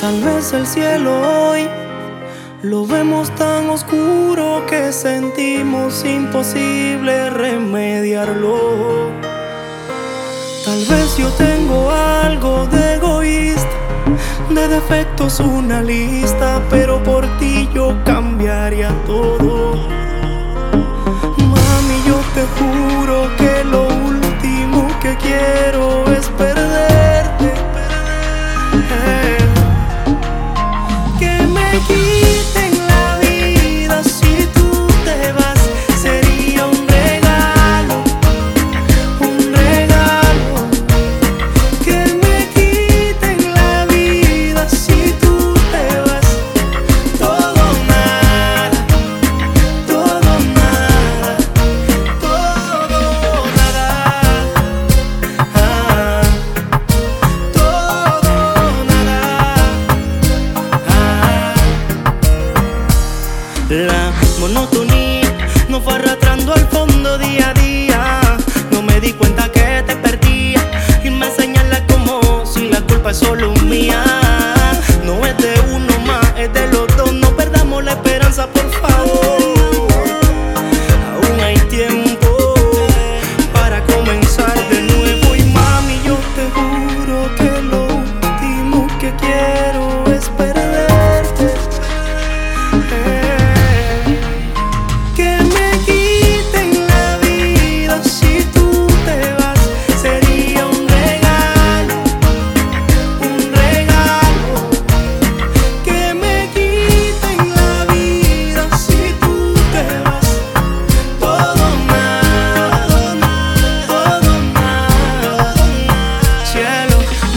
Tal vez el cielo hoy lo vemos tan oscuro que sentimos imposible remediarlo. Tal vez yo tengo algo de egoísta, de defectos una lista, pero por ti yo cambiaría todo. La monotonía nos fue arrastrando al fondo día a día. No me di cuenta que te perdía y me señala como si la culpa es solo mía. No es de uno más, es de los dos. No perdamos la esperanza, por favor.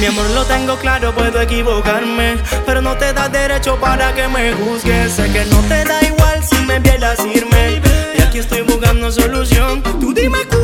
Mi amor lo tengo claro, puedo equivocarme, pero no te da derecho para que me juzgues. Sé que no te da igual si me vieras irme. Y aquí estoy buscando solución. Tú dime cuándo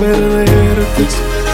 better later this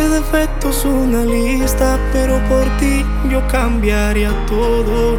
de defectos una lista, pero por ti yo cambiaría todo.